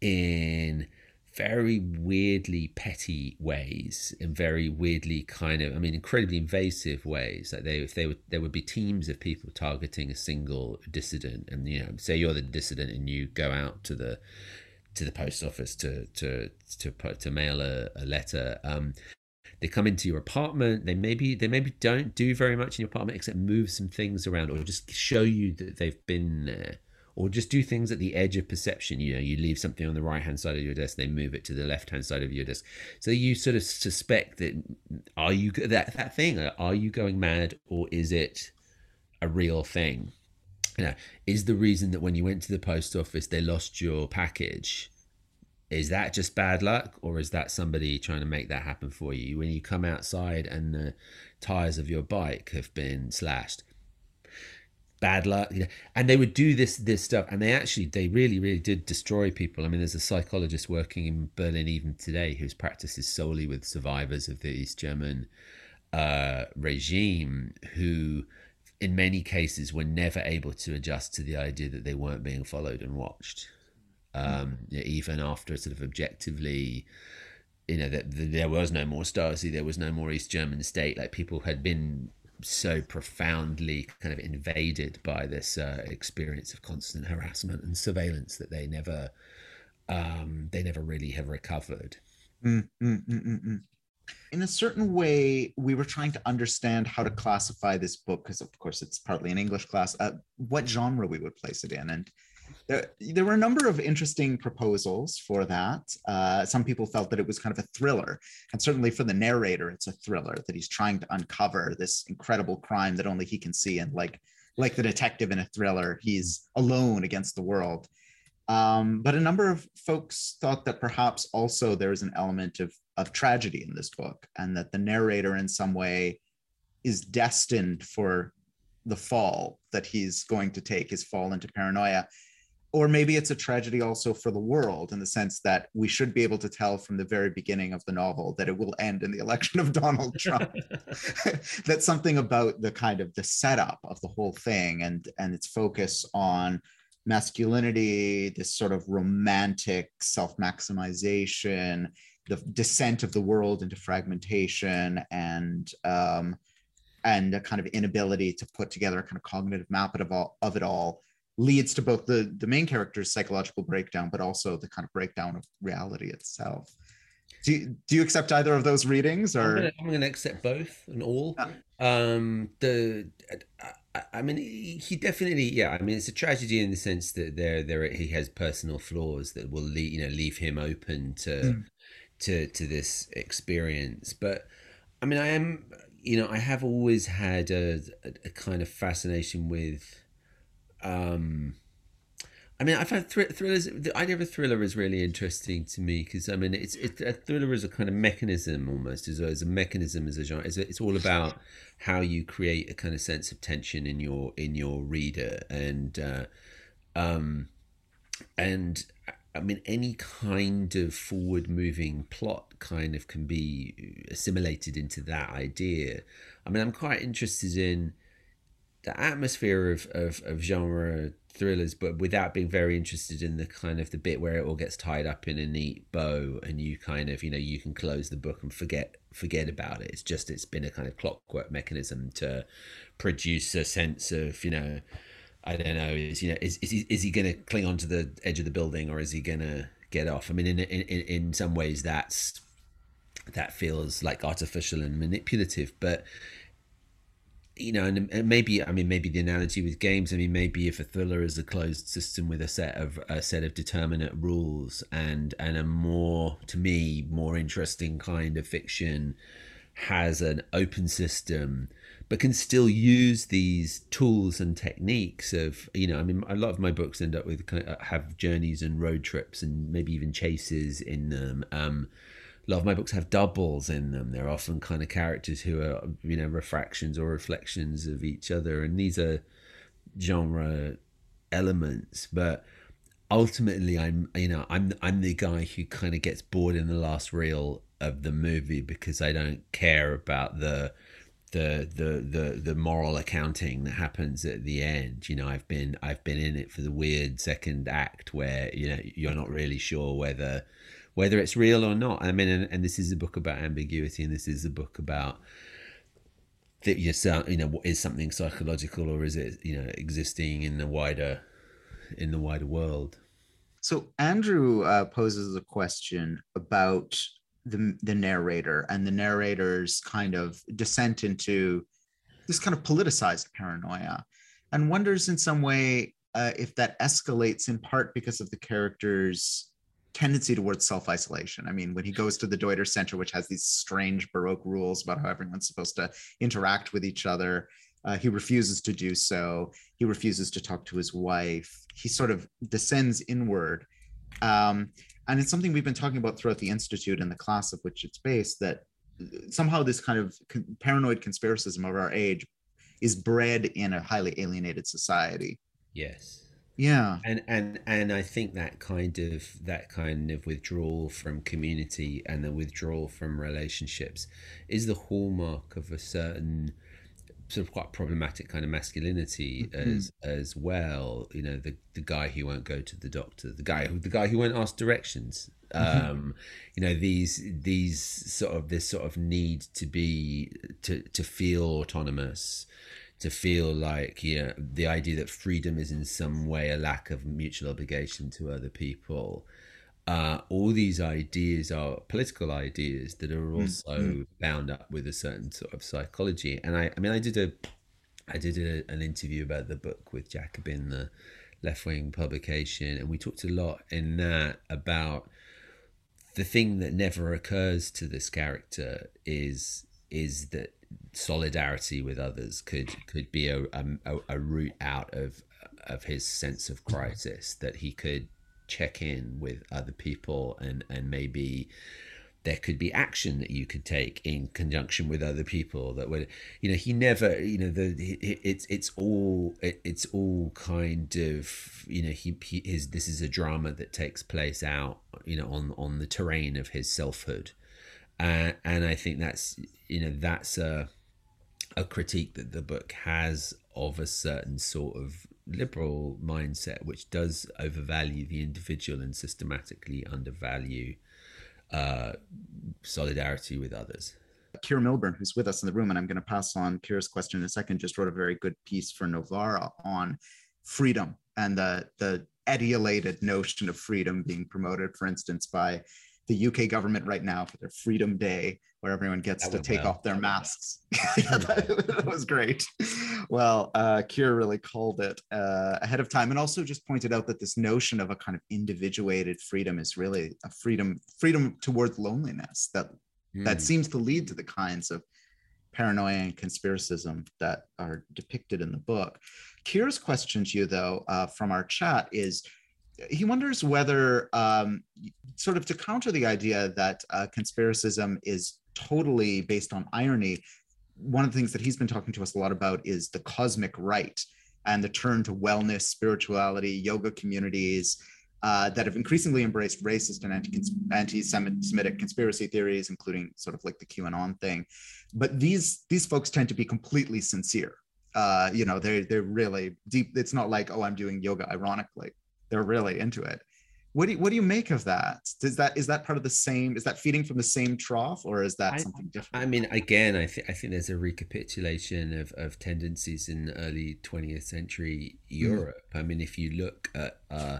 in very weirdly petty ways in very weirdly kind of i mean incredibly invasive ways. Like they if they would there would be teams of people targeting a single dissident and you know say you're the dissident and you go out to the to the post office to to to put to mail a, a letter um they come into your apartment. They maybe they maybe don't do very much in your apartment except move some things around or just show you that they've been there or just do things at the edge of perception. You know, you leave something on the right hand side of your desk, they move it to the left hand side of your desk. So you sort of suspect that are you that that thing? Are you going mad, or is it a real thing? You know, is the reason that when you went to the post office they lost your package? Is that just bad luck, or is that somebody trying to make that happen for you? When you come outside and the tires of your bike have been slashed, bad luck you know, and they would do this this stuff and they actually they really really did destroy people. I mean there's a psychologist working in berlin even today whose practice is solely with survivors of the east german uh, regime who in many cases were never able to adjust to the idea that they weren't being followed and watched. Um, even after sort of objectively you know that there was no more stasi there was no more east german state like people had been so profoundly kind of invaded by this uh, experience of constant harassment and surveillance that they never um, they never really have recovered. Mm, mm, mm, mm, mm. in a certain way, we were trying to understand how to classify this book because, of course, it's partly an English class. Uh, what genre we would place it in, and there, there were a number of interesting proposals for that. Uh, some people felt that it was kind of a thriller, and certainly for the narrator, it's a thriller that he's trying to uncover this incredible crime that only he can see. And like like the detective in a thriller, he's alone against the world. Um, but a number of folks thought that perhaps also there is an element of of tragedy in this book, and that the narrator, in some way, is destined for the fall that he's going to take, his fall into paranoia or maybe it's a tragedy also for the world in the sense that we should be able to tell from the very beginning of the novel that it will end in the <laughs> election of Donald Trump. <laughs> <laughs> That's something about the kind of the setup of the whole thing and and its focus on masculinity, this sort of romantic self-maximization, the descent of the world into fragmentation and um, and a kind of inability to put together a kind of cognitive map of, all, of it all leads to both the the main character's psychological breakdown but also the kind of breakdown of reality itself do you, do you accept either of those readings or i'm going to accept both and all yeah. um the I, I mean he definitely yeah i mean it's a tragedy in the sense that there there he has personal flaws that will leave you know leave him open to mm. to to this experience but i mean i am you know i have always had a, a, a kind of fascination with um, I mean, I find thr- thrillers. The idea of a thriller is really interesting to me because I mean, it's it, a thriller is a kind of mechanism almost as a, as a mechanism as a genre. It's, it's all about how you create a kind of sense of tension in your in your reader and uh, um, and I mean, any kind of forward moving plot kind of can be assimilated into that idea. I mean, I'm quite interested in the atmosphere of, of, of genre thrillers, but without being very interested in the kind of the bit where it all gets tied up in a neat bow and you kind of, you know, you can close the book and forget forget about it. It's just it's been a kind of clockwork mechanism to produce a sense of, you know, I don't know, is you know, is is he, is he gonna cling onto the edge of the building or is he gonna get off? I mean in in in some ways that's that feels like artificial and manipulative, but you know, and, and, maybe I mean maybe the analogy with games. I mean maybe if a thriller is a closed system with a set of a set of determinate rules and and a more to me more interesting kind of fiction has an open system but can still use these tools and techniques of you know i mean a lot of my books end up with have journeys and road trips and maybe even chases in them um, lot of my books have doubles in them. They're often kind of characters who are, you know, refractions or reflections of each other. And these are genre elements. But ultimately I'm you know, I'm I'm the guy who kind of gets bored in the last reel of the movie because I don't care about the the the the the moral accounting that happens at the end you know i've been i've been in it for the weird second act where you know you're not really sure whether whether it's real or not. I mean, and, and this is a book about ambiguity, and this is a book about that yourself, you know, is something psychological or is it, you know, existing in the wider, in the wider world. So Andrew uh, poses a question about the the narrator and the narrator's kind of descent into this kind of politicized paranoia, and wonders in some way uh, if that escalates in part because of the character's tendency towards self-isolation. I mean, when he goes to the Deuter Center, which has these strange Baroque rules about how everyone's supposed to interact with each other, uh, he refuses to do so. He refuses to talk to his wife. He sort of descends inward. Um, and it's something we've been talking about throughout the Institute and the class of which it's based that somehow this kind of paranoid conspiracism of our age is bred in a highly alienated society. Yes yeah and and and i think that kind of that kind of withdrawal from community and the withdrawal from relationships is the hallmark of a certain sort of quite problematic kind of masculinity mm-hmm. as as well you know the the guy who won't go to the doctor the guy who the guy who won't ask directions mm-hmm. um you know these these sort of this sort of need to be to to feel autonomous to feel like you know the idea that freedom is in some way a lack of mutual obligation to other people uh, all these ideas are political ideas that are hmm, also mm-hmm. bound up with a certain sort of psychology and i i mean i did a i did a, an interview about the book with jacobin the left-wing publication and we talked a lot in that about the thing that never occurs to this character is is that solidarity with others could could be a, a, a route out of of his sense of crisis that he could check in with other people and and maybe there could be action that you could take in conjunction with other people that would you know he never you know the it's it's all it's all kind of you know he, he his this is a drama that takes place out you know on on the terrain of his selfhood uh, and I think that's you know that's a a critique that the book has of a certain sort of liberal mindset which does overvalue the individual and systematically undervalue uh, solidarity with others. Keir Milburn, who's with us in the room, and I'm going to pass on Keir's question in a second, just wrote a very good piece for Novara on freedom and the the etiolated notion of freedom being promoted, for instance, by the UK government right now for their Freedom Day, where everyone gets that to take well. off their masks. <laughs> <laughs> that was great. Well, uh, Keir really called it uh, ahead of time, and also just pointed out that this notion of a kind of individuated freedom is really a freedom freedom towards loneliness that mm. that hmm. seems to lead to the kinds of paranoia and conspiracism that are depicted in the book. Keir's question to you, though, uh, from our chat is he wonders whether, um, sort of to counter the idea that uh, conspiracism is totally based on irony, one of the things that he's been talking to us a lot about is the cosmic right and the turn to wellness, spirituality, yoga communities uh, that have increasingly embraced racist and anti-Semitic conspiracy theories, including sort of like the QAnon thing. But these these folks tend to be completely sincere. Uh you know they're they're really deep. It's not like oh i'm doing yoga ironically they're really into it. What do you, what do you make of that? Does that is that part of the same is that feeding from the same trough or is that I, something different? I mean, again, I think I think there's a recapitulation of, of tendencies in early 20th century Europe. I mean, if you look at, uh,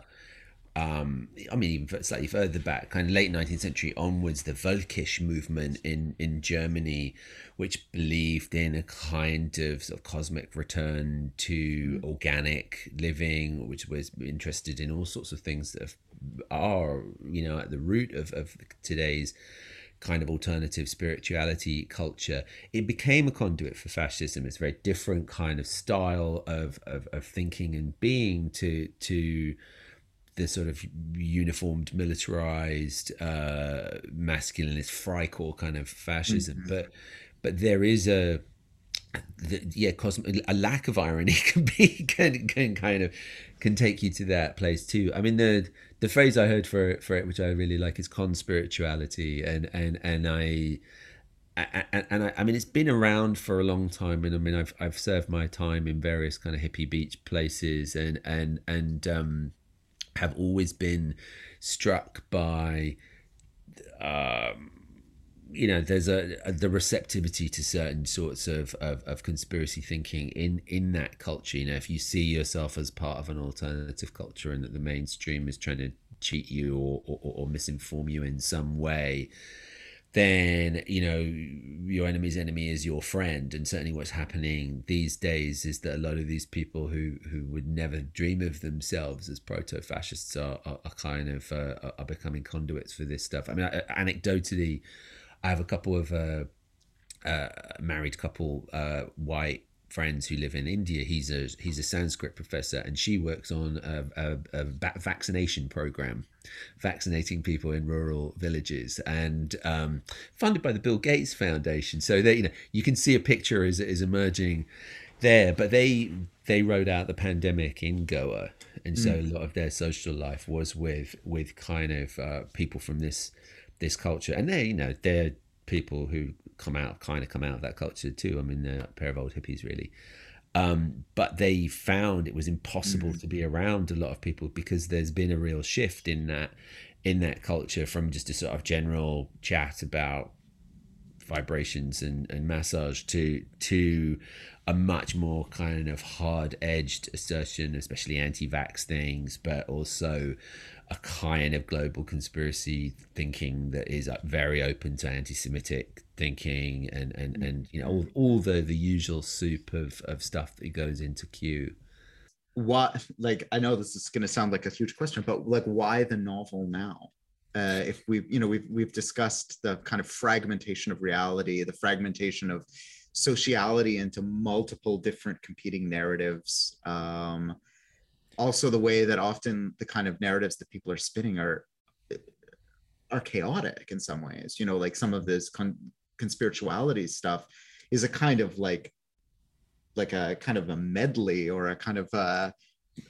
um, I mean, even slightly further back, kind of late 19th century onwards, the Völkisch movement in in Germany, which believed in a kind of sort of cosmic return to organic living, which was interested in all sorts of things that are, you know, at the root of, of today's kind of alternative spirituality culture, it became a conduit for fascism. It's a very different kind of style of, of, of thinking and being to to the sort of uniformed, militarized, uh, masculinist, Freikorps kind of fascism. Mhm. But but there is a the, yeah, cosmic, a lack of irony <laughs> can be can, can kind of can take you to that place too. I mean the the phrase I heard for it, for it, which I really like, is conspirituality, and and and I. And, and I, I mean, it's been around for a long time, and I mean, I've I've served my time in various kind of hippie beach places, and and and um, have always been struck by um, you know there's a, a, the receptivity to certain sorts of, of, of conspiracy thinking in in that culture. You know if you see yourself as part of an alternative culture and that the mainstream is trying to cheat you or, or, or misinform you in some way then you know your enemy's enemy is your friend. And certainly what's happening these days is that a lot of these people who who would never dream of themselves as proto-fascists are, are, are kind of uh, are becoming conduits for this stuff. I mean anecdotally I have a couple of uh, uh, married couple, uh, white friends who live in India. He's a he's a Sanskrit professor, and she works on a, a, a vaccination program, vaccinating people in rural villages, and um, funded by the Bill Gates Foundation. So that you know you can see a picture is is emerging there, but they they rode out the pandemic in Goa, and so mm. a lot of their social life was with with kind of uh, people from this this culture, and they, you know, they're people who come out, kind of come out of that culture too. I mean, they're a pair of old hippies, really. Um, but they found it was impossible mm. to be around a lot of people because there's been a real shift in that in that culture from just a sort of general chat about vibrations and, and massage to to a much more kind of hard edged assertion, especially anti-vax things, but also a kind of global conspiracy thinking that is very open to anti-Semitic thinking and and mm. and you know all, all the the usual soup of of stuff that goes into Q. What like I know this is going to sound like a huge question, but like why the novel now? Uh, if we you know we've we've discussed the kind of fragmentation of reality, the fragmentation of sociality into multiple different competing narratives. Um, also the way that often the kind of narratives that people are spinning are are chaotic in some ways you know like some of this con- conspirituality stuff is a kind of like like a kind of a medley or a kind of a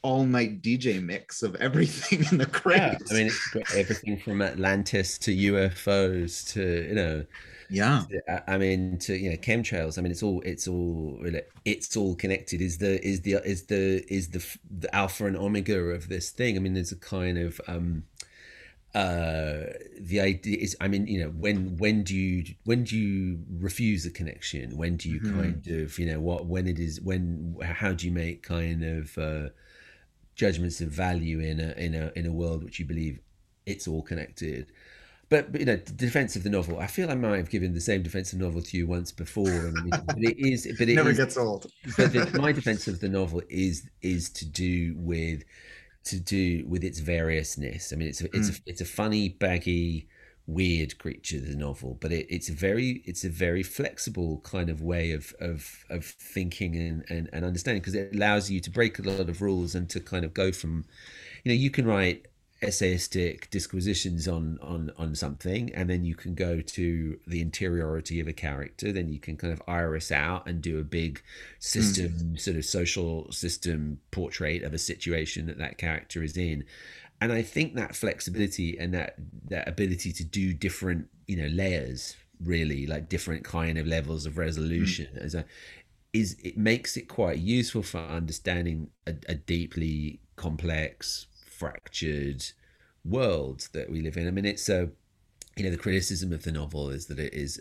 all night DJ mix of everything in the crate. Yeah, I mean, it's got everything from Atlantis to UFOs to you know yeah. i mean to you know chemtrails i mean it's all it's all it's all connected. Is the is the is the is the, the alpha and omega of this thing? I mean there's a kind of um uh the idea is i mean you know when when do you when do you refuse a connection? When do you mm-hmm. kind of you know what when it is when how do you make kind of uh judgments of value in a in a in a world which you believe it's all connected but, you know, the defense of the novel. I feel I might have given the same defense of the novel to you once before, and but it is. But it never is, gets old. but the, <laughs> my defense of the novel is is to do with to do with its variousness. I mean, it's a, it's mm. a, it's a funny, baggy, weird creature. The novel, but it, it's a very it's a very flexible kind of way of of of thinking and and, and understanding because it allows you to break a lot of rules and to kind of go from, you know, you can write essayistic disquisitions on on on something and then you can go to the interiority of a character then you can kind of iris out and do a big system mm. sort of social system portrait of a situation that that character is in and i think that flexibility and that that ability to do different you know layers really like different kind of levels of resolution mm. as a is it makes it quite useful for understanding a, a deeply complex, fractured world that we live in. I mean, it's a you know the criticism of the novel is that it is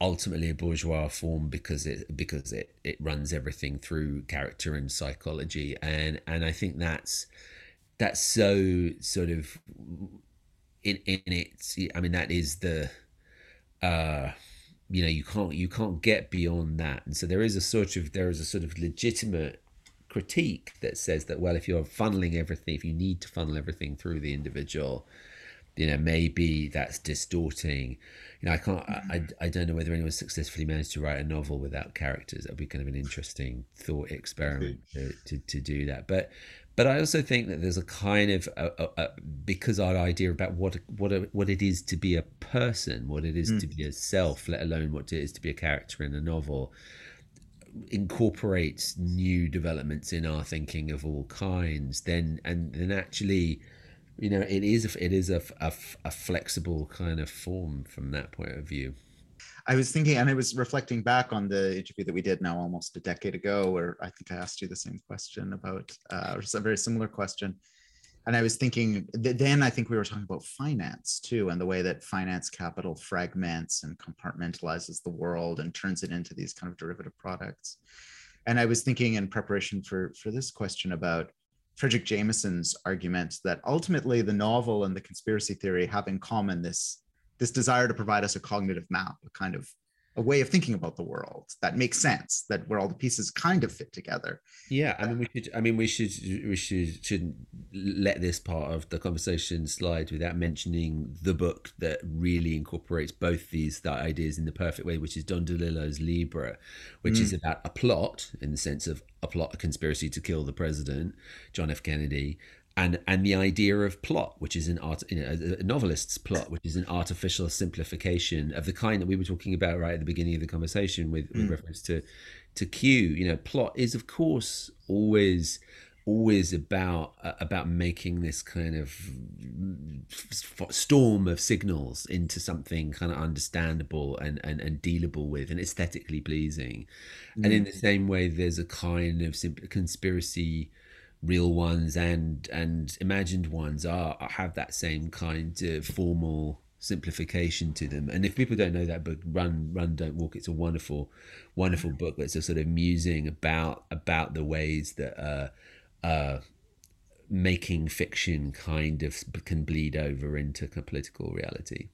ultimately a bourgeois form because it because it it runs everything through character and psychology and and I think that's that's so sort of in in it I mean that is the uh you know you can't you can't get beyond that and so there is a sort of there is a sort of legitimate critique that says that well if you're funneling everything if you need to funnel everything through the individual you know maybe that's distorting. You know i can't I, I don't know whether anyone successfully managed to write a novel without characters. That would be kind of an interesting thought experiment to, to, to do that. But but I also think that there's a kind of a, a, a, because our idea about what what what it is to be a person, what it is mm. to be a self, let alone what it is to be a character in a novel, incorporates new developments in our thinking of all kinds. Then and then actually, you know, it is it is a, a, a flexible kind of form from that point of view. I was thinking, and I was reflecting back on the interview that we did now almost a decade ago, where I think I asked you the same question about, uh, or a very similar question. And I was thinking, then I think we were talking about finance too, and the way that finance capital fragments and compartmentalizes the world and turns it into these kind of derivative products. And I was thinking in preparation for, for this question about Fredric Jameson's argument that ultimately the novel and the conspiracy theory have in common this this desire to provide us a cognitive map, a kind of a way of thinking about the world that makes sense, that where all the pieces kind of fit together. Yeah, I mean, we should. I mean, we should. We should shouldn't let this part of the conversation slide without mentioning the book that really incorporates both these ideas in the perfect way, which is Don DeLillo's Libra, which mm. is about a plot in the sense of a plot, a conspiracy to kill the president, John F. Kennedy, and and the idea of plot, which is an art, you know, a novelist's plot, which is an artificial simplification of the kind that we were talking about right at the beginning of the conversation with, with mm. reference to to Q. You know, plot is of course always always about uh, about making this kind of storm of signals into something kind of understandable and and, and dealable with and aesthetically pleasing mm. and in mm. the same way there's a kind of conspiracy real ones and and imagined ones are have that same kind of formal simplification to them. And if people don't know that book run run don't walk it's a wonderful wonderful book that's a sort of musing about about the ways that uh uh making fiction kind of can bleed over into political reality